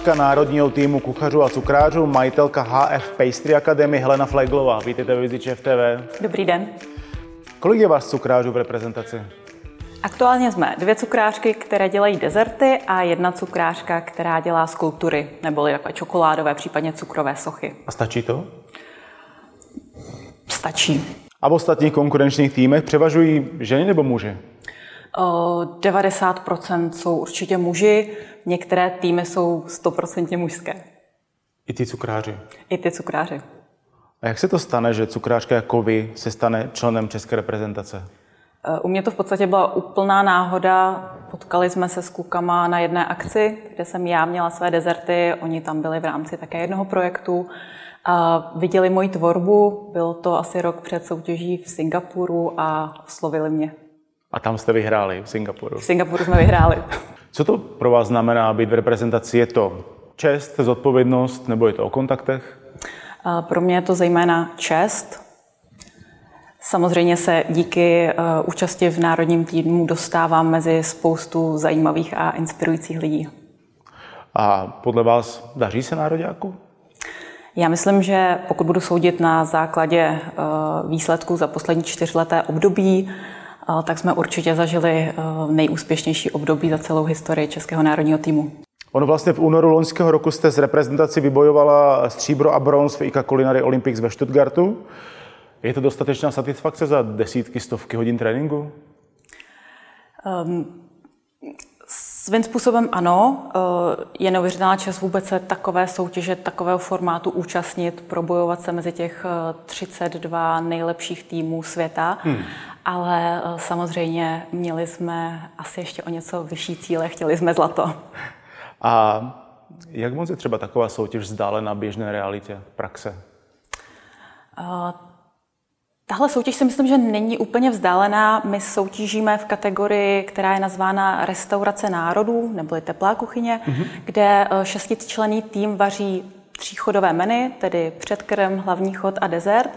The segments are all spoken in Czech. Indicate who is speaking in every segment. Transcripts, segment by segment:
Speaker 1: cukrářka národního týmu kuchařů a cukrářů, majitelka HF Pastry Academy Helena Fleglová. Vítejte ve Viziči FTV.
Speaker 2: Dobrý den.
Speaker 1: Kolik je vás cukrářů v reprezentaci?
Speaker 2: Aktuálně jsme dvě cukrářky, které dělají dezerty a jedna cukrářka, která dělá skulptury, neboli takové čokoládové, případně cukrové sochy.
Speaker 1: A stačí to?
Speaker 2: Stačí.
Speaker 1: A v ostatních konkurenčních týmech převažují ženy nebo muži?
Speaker 2: O 90% jsou určitě muži, některé týmy jsou 100% mužské.
Speaker 1: I ty cukráři?
Speaker 2: I ty cukráři.
Speaker 1: A jak se to stane, že cukrářka jako vy se stane členem české reprezentace?
Speaker 2: U mě to v podstatě byla úplná náhoda. Potkali jsme se s klukama na jedné akci, kde jsem já měla své dezerty, oni tam byli v rámci také jednoho projektu. A viděli moji tvorbu, byl to asi rok před soutěží v Singapuru a oslovili mě.
Speaker 1: A tam jste vyhráli v Singapuru?
Speaker 2: V Singapuru jsme vyhráli.
Speaker 1: Co to pro vás znamená být v reprezentaci? Je to čest, zodpovědnost nebo je to o kontaktech?
Speaker 2: Pro mě je to zejména čest. Samozřejmě se díky uh, účasti v národním týdnu dostávám mezi spoustu zajímavých a inspirujících lidí.
Speaker 1: A podle vás daří se nároďáku?
Speaker 2: Já myslím, že pokud budu soudit na základě uh, výsledků za poslední čtyřleté období, tak jsme určitě zažili nejúspěšnější období za celou historii Českého národního týmu.
Speaker 1: Ono vlastně v únoru loňského roku jste z reprezentaci vybojovala stříbro a bronz v ICA Culinary Olympics ve Stuttgartu. Je to dostatečná satisfakce za desítky, stovky hodin tréninku? Um,
Speaker 2: svým způsobem ano. Uh, je neuvěřitelná čas vůbec se takové soutěže, takového formátu účastnit, probojovat se mezi těch 32 uh, nejlepších týmů světa. Hmm. Ale uh, samozřejmě měli jsme asi ještě o něco vyšší cíle, chtěli jsme zlato.
Speaker 1: A jak moc je třeba taková soutěž vzdálená běžné realitě, praxe?
Speaker 2: Tahle soutěž si myslím, že není úplně vzdálená. My soutěžíme v kategorii, která je nazvána Restaurace národů, neboli teplá kuchyně, mm-hmm. kde eh, šestičlený tým vaří tříchodové menu, tedy předkrm, hlavní chod a dezert.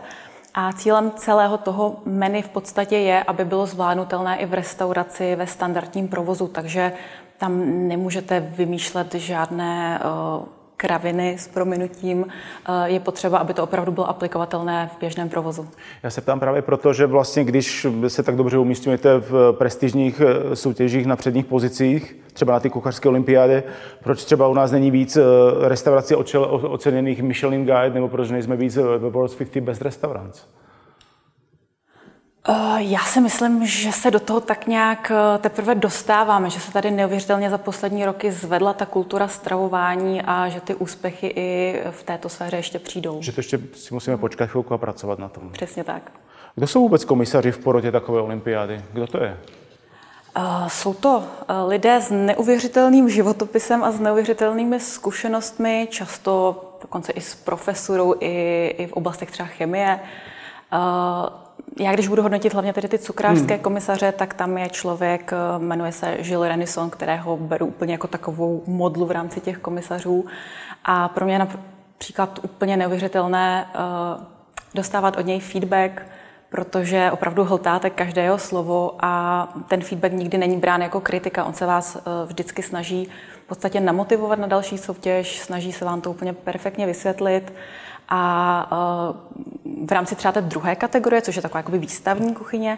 Speaker 2: A cílem celého toho menu v podstatě je, aby bylo zvládnutelné i v restauraci ve standardním provozu, takže tam nemůžete vymýšlet žádné uh, kraviny s prominutím, eh, je potřeba, aby to opravdu bylo aplikovatelné v běžném provozu.
Speaker 1: Já se ptám právě proto, že vlastně, když se tak dobře umístujete v prestižních eh, soutěžích na předních pozicích, třeba na ty kuchařské olympiády, proč třeba u nás není víc eh, restaurací oceněných Michelin Guide, nebo proč nejsme víc ve World 50 Best Restaurants?
Speaker 2: Eh, já si myslím, že se do toho tak nějak eh, teprve dostáváme, že se tady neuvěřitelně za poslední roky zvedla ta kultura stravování a že ty úspěchy i v této sféře ještě přijdou.
Speaker 1: Že to ještě si musíme počkat chvilku a pracovat na tom.
Speaker 2: Přesně tak.
Speaker 1: Kdo jsou vůbec komisaři v porotě takové olympiády? Kdo to je?
Speaker 2: Uh, jsou to lidé s neuvěřitelným životopisem a s neuvěřitelnými zkušenostmi, často dokonce i s profesurou, i, i v oblastech třeba chemie. Já když budu hodnotit hlavně tedy ty cukrářské hmm. komisaře, tak tam je člověk, eh, jmenuje se Žil Renison, kterého beru úplně jako takovou modlu v rámci těch komisařů. A pro mě například úplně neuvěřitelné uh, dostávat od něj feedback, protože opravdu hltáte každé jeho slovo a ten feedback nikdy není brán jako kritika. On se vás uh, vždycky snaží v podstatě namotivovat na další soutěž, snaží se vám to úplně perfektně vysvětlit a v rámci třeba té druhé kategorie, což je taková jakoby výstavní kuchyně,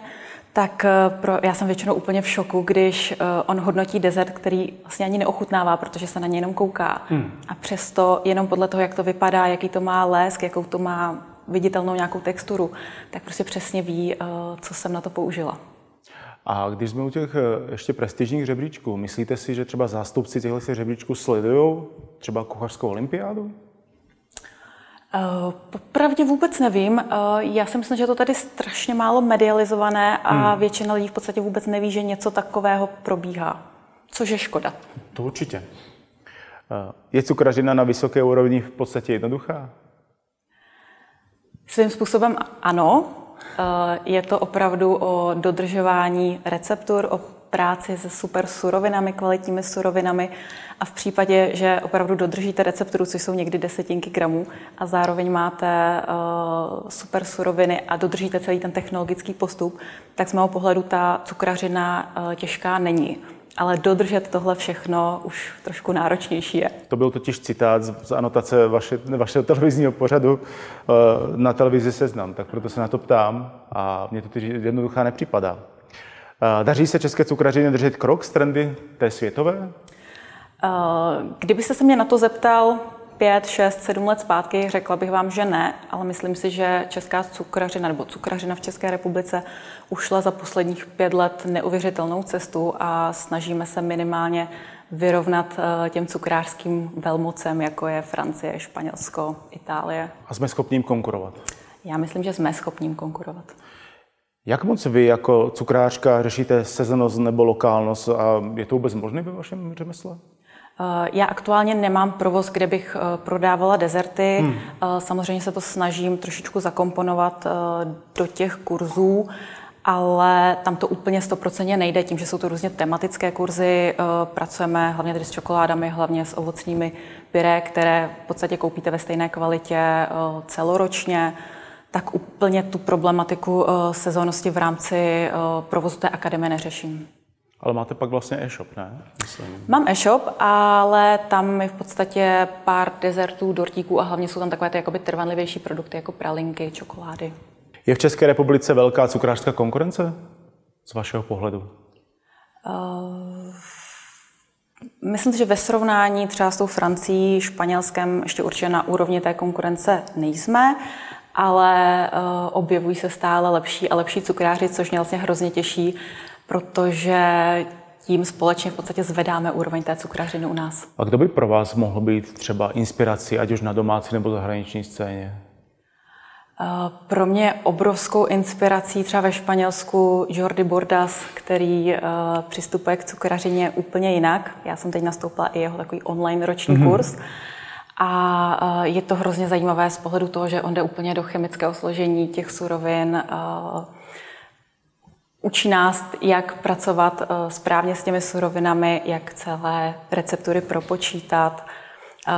Speaker 2: tak eh, pro, já jsem většinou úplně v šoku, když uh, on hodnotí dezert, který vlastně ani neochutnává, protože se na něj jenom kouká. Hmm. A přesto jenom podle toho, jak to vypadá, jaký to má lesk, jakou to má viditelnou nějakou texturu, tak prostě přesně ví, co jsem na to použila.
Speaker 1: A když jsme u těch ještě prestižních žebříčků, myslíte si, že třeba zástupci těchto žebříčků sledují třeba kuchařskou olympiádu?
Speaker 2: Eh, popravdě vůbec nevím. Eh, já si myslím, že je to tady strašně málo medializované a hmm. většina lidí v podstatě vůbec neví, že něco takového probíhá. Což je škoda.
Speaker 1: To určitě. Eh, je cukrařina na vysoké úrovni v podstatě jednoduchá?
Speaker 2: Svým způsobem ano. Je to opravdu o dodržování receptur, o práci se super surovinami, kvalitními surovinami a v případě, že opravdu dodržíte recepturu, což jsou někdy desetinky gramů a zároveň máte uh, super suroviny a dodržíte celý ten technologický postup, tak z mého pohledu ta cukrařina uh, těžká není. ale dodržet tohle všechno už trošku náročnější je.
Speaker 1: To byl totiž citát z anotace vaše, vašeho televizního pořadu eh, na televizi Seznam, tak proto se na to ptám a mně to jednoduchá nepřipadá. Eh, daří se české cukrařině držet krok s trendy té světové?
Speaker 2: Kdybyste se mě na to zeptal pět, šest, sedm let zpátky, řekla bych vám, že ne, ale myslím si, že česká cukrařina nebo cukrařina v České republice ušla za posledních pět let neuvěřitelnou cestu a snažíme se minimálně vyrovnat eh, těm cukrářským velmocem, jako je Francie, Španělsko, Itálie.
Speaker 1: A jsme schopni jim konkurovat?
Speaker 2: Já myslím, že jsme schopni jim konkurovat.
Speaker 1: Jak moc vy jako cukrářka řešíte sezonost nebo lokálnost a je to vůbec možné ve vašem řemesle?
Speaker 2: Eh, já aktuálně nemám provoz, kde bych eh, prodávala dezerty. Hmm. Eh, samozřejmě se to snažím trošičku zakomponovat do těch kurzů, ale tam to úplně stoprocentně nejde, tím, že jsou to různě tematické kurzy. Pracujeme hlavně tedy s čokoládami, hlavně s ovocnými pyré, které v podstatě koupíte ve stejné kvalitě celoročně tak úplně tu problematiku sezónnosti v rámci provozu té akademie neřeším.
Speaker 1: Ale máte pak vlastně e-shop, ne?
Speaker 2: Myslím. Mám e-shop, ale tam je v podstatě pár dezertů, dortíků a hlavně jsou tam takové ty jakoby trvanlivější produkty, jako pralinky, čokolády.
Speaker 1: Je v České republice velká cukrářská konkurence z vašeho pohledu? Uh,
Speaker 2: myslím si, že ve srovnání třeba s tou Francií, Španělskem ještě určitě na úrovni té konkurence nejsme, ale uh, objevují se stále lepší a lepší cukráři, což mě vlastně hrozně těší, protože tím společně v podstatě zvedáme úroveň té cukrařiny u nás.
Speaker 1: A kdo by pro vás mohl být třeba inspirací, ať už na domácí nebo zahraniční scéně?
Speaker 2: Eh, pro mě obrovskou inspirací třeba ve Španělsku Jordi Bordas, který uh, přistupuje k cukrařině úplně jinak. Já jsem teď nastoupila i jeho takový online roční mm-hmm. kurz. A uh, je to hrozně zajímavé z pohledu toho, že on jde úplně do chemického složení těch surovin, uh, Učí nás, jak pracovat eh, správně s těmi surovinami, jak celé receptury propočítat, eh,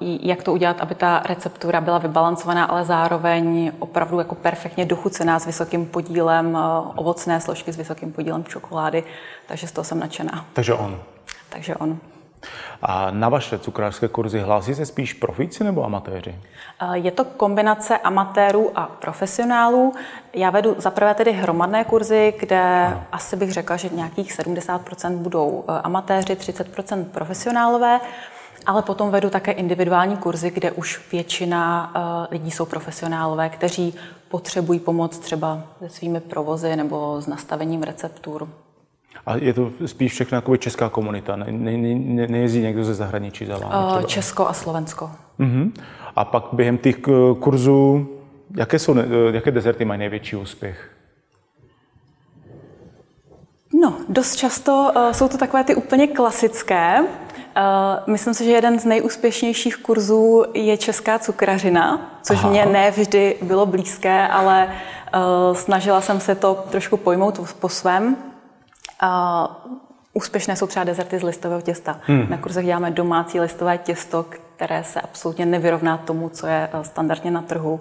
Speaker 2: jak to udělat, aby ta receptura byla vybalancovaná, ale zároveň opravdu jako perfektně dochucená s vysokým podílem eh, ovocné složky, s vysokým podílem čokolády. Takže z toho jsem nadšená.
Speaker 1: Takže on.
Speaker 2: Takže on.
Speaker 1: A na vaše cukrářské kurzy hlásí se spíš profíci nebo amatéři?
Speaker 2: Je to kombinace amatérů a profesionálů. Já vedu zaprvé tedy hromadné kurzy, kde ano. asi bych řekla, že nějakých 70% budou e, amatéři, 30% profesionálové. Ale potom vedu také individuální kurzy, kde už většina e, lidí jsou profesionálové, kteří potřebují pomoc třeba se svými provozy nebo s nastavením receptur.
Speaker 1: A je to spíš všechno jako česká komunita, ne, ne, ne, nejezdí někdo ze zahraničí za vámi?
Speaker 2: Uh, Česko a Slovensko.
Speaker 1: Uh-huh. A pak během těch kurzů, jaké, jsou, jaké dezerty mají největší úspěch?
Speaker 2: No, dost často uh, jsou to takové ty úplně klasické. Uh, myslím si, že jeden z nejúspěšnějších kurzů je česká cukrařina, což Aha. mě ne vždy bylo blízké, ale uh, snažila jsem se to trošku pojmout po svém. Úspěšné jsou třeba dezerty z listového těsta. Hmm. Na kurzech děláme domácí listové těsto, které se absolutně nevyrovná tomu, co je eh, standardně na trhu.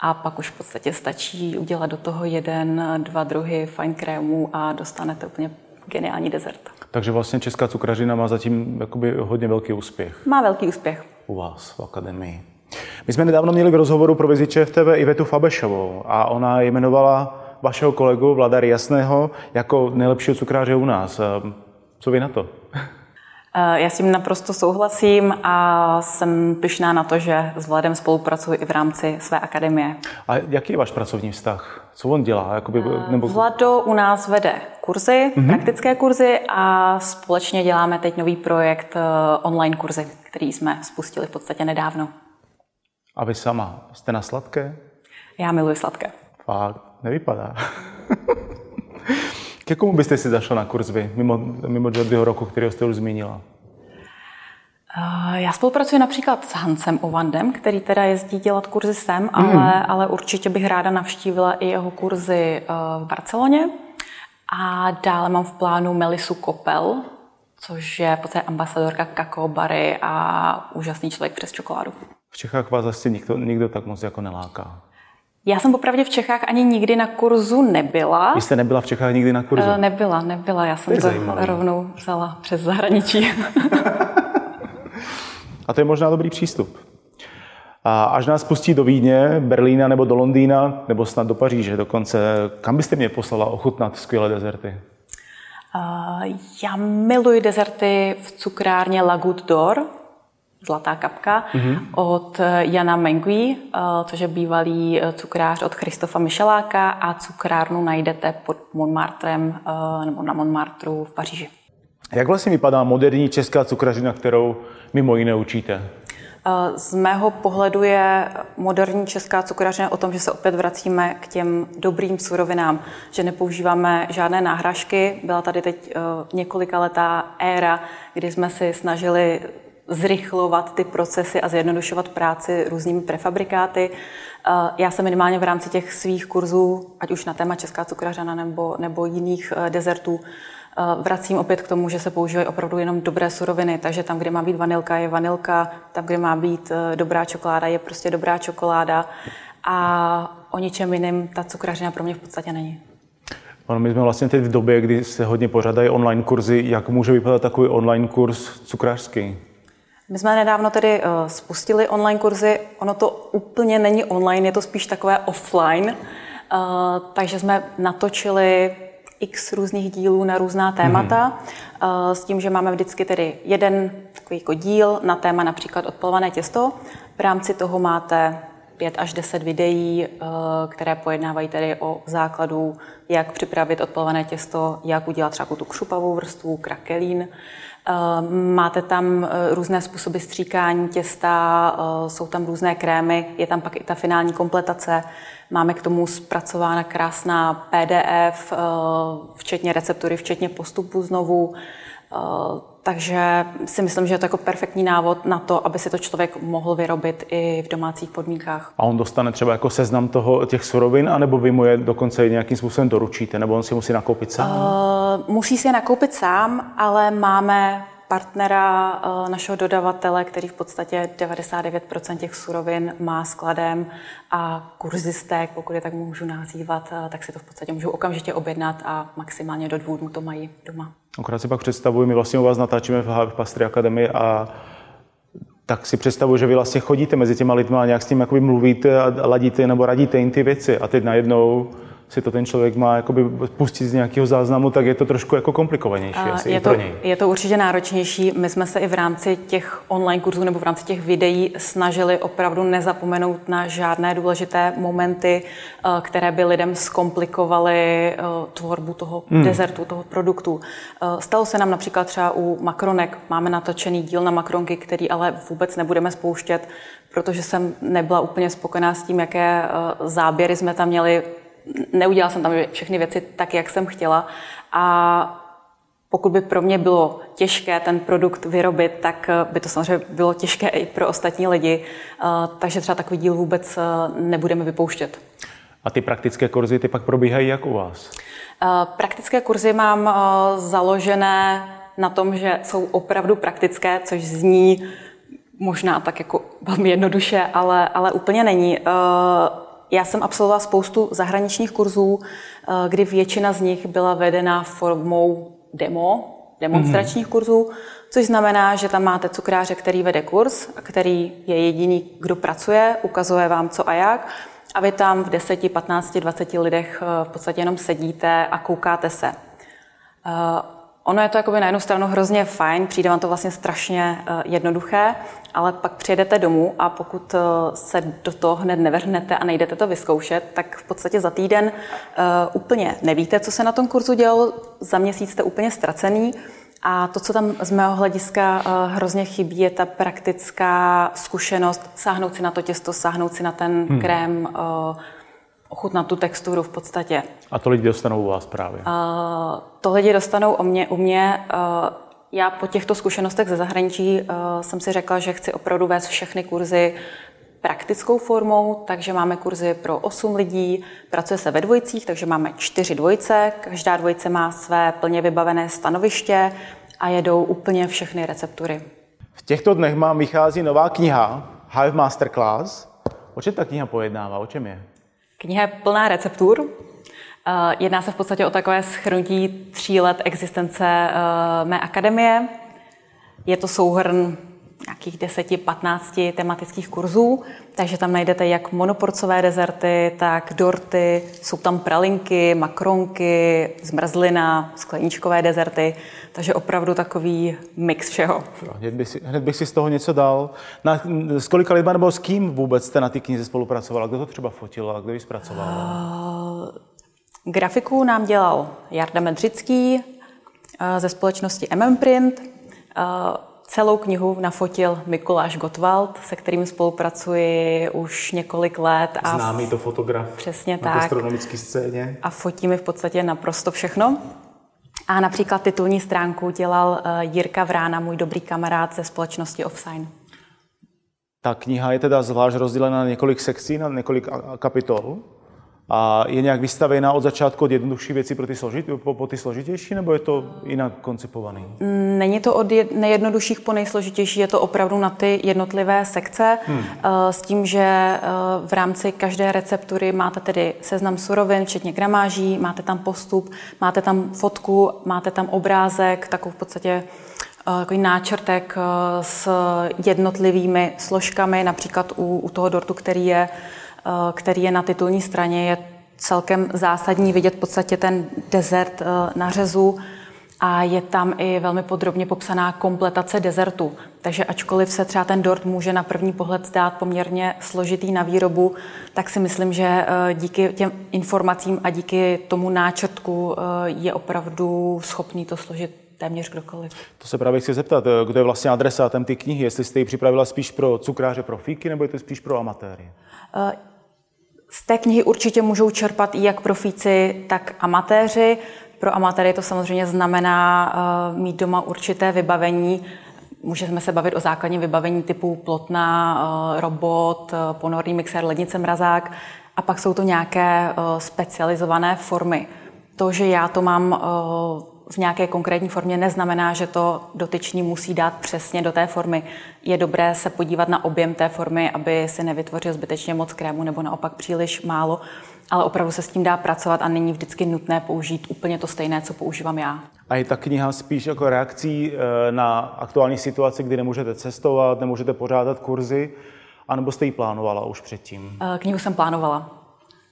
Speaker 2: A pak už v podstatě stačí udělat do toho jeden, dva druhy fine krémů a dostanete úplně geniální dezert.
Speaker 1: Takže vlastně česká cukrařina má zatím jakoby hodně velký úspěch.
Speaker 2: Má velký úspěch.
Speaker 1: U vás v akademii. My jsme nedávno měli v rozhovoru pro Viziče v TV Ivetu Fabešovou a ona jmenovala vašeho kolegu Vladar Jasného jako nejlepšího cukráře u nás. Co vy na to?
Speaker 2: Eh, já s tím naprosto souhlasím a jsem pyšná na to, že s Vladem spolupracuji i v rámci své akademie.
Speaker 1: A jaký je váš pracovní vztah? Co on dělá? Jakoby,
Speaker 2: eh, nebo... Vlado u nás vede kurzy, mm-hmm. praktické kurzy a společně děláme teď nový projekt eh, online kurzy, který jsme spustili v podstatě nedávno.
Speaker 1: A vy sama jste na sladké?
Speaker 2: Já miluji sladké.
Speaker 1: Fakt, nevypadá. Ke komu byste si zašla na kurz vy, mimo, mimo Jordyho roku, který jste už zmínila?
Speaker 2: Eh, já spolupracuji například s Hansem Ovandem, který teda jezdí dělat kurzy sem, mm. ale, ale určitě bych ráda navštívila i jeho kurzy eh, v Barceloně. A dále mám v plánu Melisu Kopel, což je v podstatě ambasadorka kakao bary a úžasný člověk přes čokoládu.
Speaker 1: V Čechách vás asi nikdo, nikdo tak moc jako neláká.
Speaker 2: Já jsem popravdě v Čechách ani nikdy na kurzu nebyla.
Speaker 1: Vy jste nebyla v Čechách nikdy na kurzu? Uh,
Speaker 2: nebyla, nebyla. Já jsem to, to rovnou vzala přes zahraničí.
Speaker 1: A to je možná dobrý přístup. A až nás pustí do Vídně, Berlína nebo do Londýna, nebo snad do Paříže dokonce, kam byste mě poslala ochutnat skvělé dezerty?
Speaker 2: Uh, já miluji dezerty v cukrárně Lagut d'Or, Zlatá kapka, mm-hmm. od Jana Mengui, což je bývalý cukrář od Christofa Micheláka a cukrárnu najdete pod Montmartrem nebo na Montmartru v Paříži.
Speaker 1: Jak vlastně vypadá moderní česká cukrařina, kterou mimo jiné učíte?
Speaker 2: Z mého pohledu je moderní česká cukrařina o tom, že se opět vracíme k těm dobrým surovinám, že nepoužíváme žádné náhražky. Byla tady teď několika letá éra, kdy jsme si snažili zrychlovat ty procesy a zjednodušovat práci různými prefabrikáty. Já se minimálně v rámci těch svých kurzů, ať už na téma česká cukrařana nebo, nebo jiných dezertů, vracím opět k tomu, že se používají opravdu jenom dobré suroviny, takže tam, kde má být vanilka, je vanilka, tam, kde má být dobrá čokoláda, je prostě dobrá čokoláda a o ničem jiném ta cukrařina pro mě v podstatě není.
Speaker 1: Ano, my jsme vlastně teď v době, kdy se hodně pořádají online kurzy. Jak může vypadat takový online kurz cukrářský?
Speaker 2: My jsme nedávno tedy uh, spustili online kurzy. Ono to úplně není online, je to spíš takové offline. Uh, takže jsme natočili x různých dílů na různá témata, mm-hmm. s tím, že máme vždycky tedy jeden takový jako díl na téma například odpolované těsto. V rámci toho máte pět až deset videí, eh, které pojednávají tedy o základu, jak připravit odpolované těsto, jak udělat třeba tu křupavou vrstvu, krakelín. Eh, máte tam různé způsoby stříkání těsta, jsou tam různé krémy, je tam pak i ta finální kompletace. Máme k tomu zpracována krásná PDF, eh, včetně receptury, včetně postupu znovu. Eh, takže si myslím, že je to jako perfektní návod na to, aby si to člověk mohl vyrobit i v domácích podmínkách.
Speaker 1: A on dostane třeba jako seznam toho, těch surovin, anebo vy mu je dokonce nějakým způsobem doručíte, nebo on si musí nakoupit sám? Uh,
Speaker 2: musí si je nakoupit sám, ale máme partnera eh, našeho dodavatele, který v podstatě 99% těch surovin má skladem a kurzistek, pokud je tak můžu nazývat, eh, tak si to v podstatě můžu okamžitě objednat a maximálně do dvou dnů to mají doma.
Speaker 1: Akorát si pak představuji, my vlastně u vás natáčíme v Pastry Akademii a tak si představuji, že vy vlastně chodíte mezi těma lidmi a nějak s tím jakoby mluvíte a ladíte nebo radíte jim ty věci a teď najednou si to ten člověk má jakoby pustit z nějakého záznamu, tak je to trošku jako komplikovanější asi
Speaker 2: je to,
Speaker 1: pro něj.
Speaker 2: Je to určitě náročnější. My jsme se i v rámci těch online kurzů nebo v rámci těch videí snažili opravdu nezapomenout na žádné důležité momenty, eh, které by lidem zkomplikovaly eh, tvorbu toho hmm. dezertu, toho produktu. Eh, stalo se nám například třeba u makronek. Máme natočený díl na makronky, který ale vůbec nebudeme spouštět, protože jsem nebyla úplně spokojená s tím, jaké záběry jsme tam měli neudělala jsem tam všechny věci tak, jak jsem chtěla a pokud by pro mě bylo těžké ten produkt vyrobit, tak eh, by to samozřejmě bylo těžké i pro ostatní lidi, eh, takže třeba takový díl vůbec eh, nebudeme vypouštět.
Speaker 1: A ty praktické kurzy, ty pak probíhají jak u vás?
Speaker 2: Praktické kurzy mám založené na tom, že jsou opravdu praktické, což zní možná tak jako velmi jednoduše, ale, ale úplně není. Já jsem absolvovala spoustu zahraničních kurzů, eh, kdy většina z nich byla vedena formou demo, demonstračních mm-hmm. kurzů, což znamená, že tam máte cukráře, který vede kurz, který je jediný, kdo pracuje, ukazuje vám co a jak, a vy tam v 10, 15, 20 lidech eh, v podstatě jenom sedíte a koukáte se. Eh, Ono je to jakoby na jednu stranu hrozně fajn, přijde vám to vlastně strašně uh, jednoduché, ale pak přijedete domů a pokud uh, se do toho hned nevrhnete a nejdete to vyzkoušet, tak v podstatě za týden uh, úplně nevíte, co se na tom kurzu dělalo, za měsíc jste úplně ztracený. A to, co tam z mého hlediska hrozně chybí, je ta praktická zkušenost sáhnout si na to těsto, sáhnout si na ten hmm. krém, ochutnat tu texturu v podstatě.
Speaker 1: A to lidi dostanou u vás právě? Uh,
Speaker 2: to lidi dostanou o mě, u mě. Uh, já po těchto zkušenostech ze zahraničí uh, jsem si řekla, že chci opravdu vést všechny kurzy praktickou formou, takže máme kurzy pro 8 lidí, pracuje se ve dvojicích, takže máme čtyři dvojice, každá dvojice má své plně vybavené stanoviště a jedou úplně všechny receptury.
Speaker 1: V těchto dnech mám vychází nová kniha Hive Masterclass. O čem ta kniha pojednává? O čem je?
Speaker 2: Kniha je plná receptur. Eh, jedná se v podstatě o takové schrnutí tří let existence eh, mé akademie. Je to souhrn nějakých 10-15 tematických kurzů, takže tam najdete jak monoporcové dezerty, tak dorty, jsou tam pralinky, makronky, zmrzlina, skleníčkové dezerty, takže opravdu takový mix všeho.
Speaker 1: Hned bych si, hned bych si z toho něco dal. Na, s kolika lidma nebo s kým vůbec jste na ty knize spolupracovala? Kdo to třeba fotil a kdo ji zpracoval? Uh,
Speaker 2: grafiku nám dělal Jarda Medřický uh, ze společnosti MM Print. Uh, Celou knihu nafotil Mikuláš Gottwald, se kterým spolupracuji už několik let.
Speaker 1: A Známý to fotograf
Speaker 2: přesně
Speaker 1: na
Speaker 2: tak.
Speaker 1: gastronomické scéně.
Speaker 2: A fotí mi v podstatě naprosto všechno. A například titulní stránku dělal eh, Jirka Vrána, můj dobrý kamarád ze společnosti Offsign.
Speaker 1: Ta kniha je teda zvlášť rozdělena na několik sekcí, na několik kapitol. A je nějak vystavená od začátku od jednodušší věci pro ty složit, po, po ty složitější, nebo je to jinak koncipovaný?
Speaker 2: Není to od nejjednodušších po nejsložitější, je to opravdu na ty jednotlivé sekce, hmm. Eh, s tím, že eh, v rámci každé receptury máte tedy seznam surovin, včetně gramáží, máte tam postup, máte tam fotku, máte tam obrázek, takovou v podstatě eh, takový náčrtek s jednotlivými složkami, například u, u toho dortu, který je který je na titulní straně, je celkem zásadní vidět v podstatě ten desert eh, na řezu a je tam i velmi podrobně popsaná kompletace dezertu. Takže ačkoliv se třeba ten dort může na první pohled zdát poměrně složitý na výrobu, tak si myslím, že eh, díky těm informacím a díky tomu náčrtku je opravdu schopný to složit téměř kdokoliv.
Speaker 1: To se právě chci zeptat, kdo je vlastně adresátem ty knihy, jestli jste ji připravila spíš pro cukráře, profíky, nebo je to spíš pro amatéry?
Speaker 2: Z té knihy určitě můžou čerpat jak profíci, tak amatéři. Pro amatéry to samozřejmě znamená uh, mít doma určité vybavení. Můžeme se bavit o základním vybavení typu plotna, uh, robot, uh, ponorný mixer, lednice, mrazák. A pak jsou to nějaké specializované formy. To, že já to mám v nějaké konkrétní formě neznamená, že to dotyčný musí dát přesně do té formy. Je dobré se podívat na objem té formy, aby si nevytvořil zbytečně moc krému nebo naopak příliš málo, ale opravdu se s tím dá pracovat a není vždycky nutné použít úplně to stejné, co používám já.
Speaker 1: A je ta kniha spíš jako reakcí eh, na aktuální situaci, kdy nemůžete cestovat, nemůžete pořádat kurzy, anebo jste ji plánovala už předtím?
Speaker 2: Eh, knihu jsem plánovala.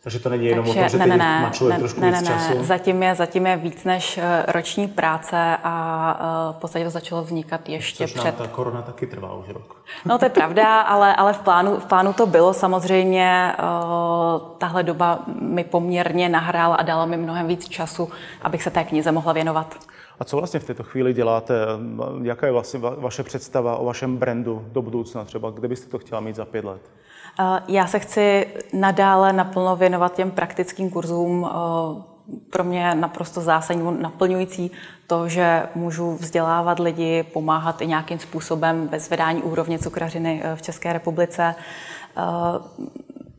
Speaker 1: Takže to není jenom Takže, o tom, že ne, ne, ne, ne, trošku ne,
Speaker 2: víc ne, času? Zatím je, zatím je víc než eh, roční práce a uh, v podstatě to začalo vznikat ještě
Speaker 1: Což
Speaker 2: před...
Speaker 1: ta korona taky trvá už rok.
Speaker 2: No to je pravda, ale, ale v, plánu, v plánu to bylo. Samozřejmě uh, tahle doba mi poměrně nahrála a dala mi mnohem víc času, abych se té knize mohla věnovat.
Speaker 1: A co vlastně v této chvíli děláte? Jaká je vlastně vaše představa o vašem brandu do budoucna třeba? Kde byste to chtěla mít za pět let?
Speaker 2: Já se chci nadále naplno věnovat těm praktickým kurzům. Pro mě naprosto zásadní, naplňující to, že můžu vzdělávat lidi, pomáhat i nějakým způsobem ve zvedání úrovně cukrařiny v České republice.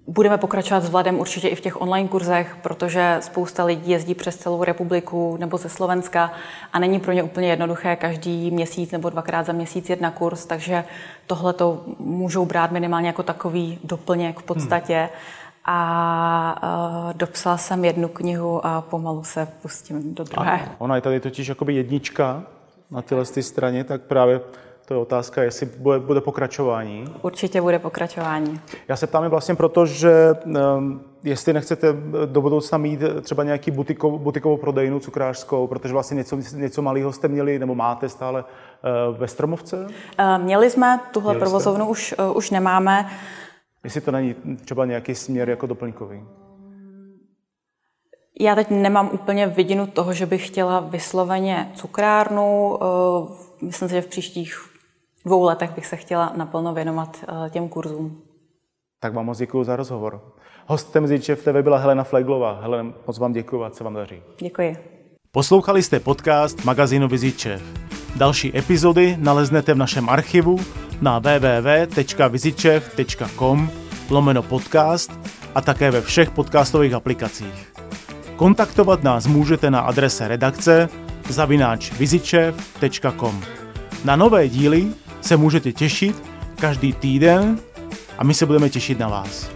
Speaker 2: Budeme pokračovat s Vladem určitě i v těch online kurzech, protože spousta lidí jezdí přes celou republiku nebo ze Slovenska a není pro ně úplně jednoduché každý měsíc nebo dvakrát za měsíc jet na kurz, takže tohle to můžou brát minimálně jako takový doplněk v podstatě. Hmm. A uh, dopsala jsem jednu knihu a pomalu se pustím do druhé. A
Speaker 1: ona je tady totiž jakoby jednička na téhle straně, tak právě to je otázka, jestli bude, bude pokračování.
Speaker 2: Určitě bude pokračování.
Speaker 1: Já se ptám vlastně proto, že um, jestli nechcete do budoucna mít třeba nějaký butikovou, butikovou prodejnu cukrářskou, protože vlastně něco, něco malého jste měli nebo máte stále uh, ve Stromovce?
Speaker 2: Uh, měli jsme, tuhle měli provozovnu už, uh, už nemáme.
Speaker 1: Jestli to není třeba nějaký směr jako doplňkový?
Speaker 2: Já teď nemám úplně vidinu toho, že bych chtěla vysloveně cukrárnu. Myslím si, že v příštích dvou letech bych se chtěla naplno věnovat eh, těm kurzům.
Speaker 1: Tak vám moc děkuji za rozhovor. Hostem v TV byla Helena Fleglová. Helena, moc vám děkuji a co vám daří.
Speaker 2: Děkuji.
Speaker 1: Poslouchali jste podcast magazínu Vizitčev. Další epizody naleznete v našem archivu na www.vizitčev.com lomeno podcast a také ve všech podcastových aplikacích. Kontaktovat nás můžete na adrese redakce zavináč Na nové díly se můžete těšit každý týden a my se budeme těšit na vás.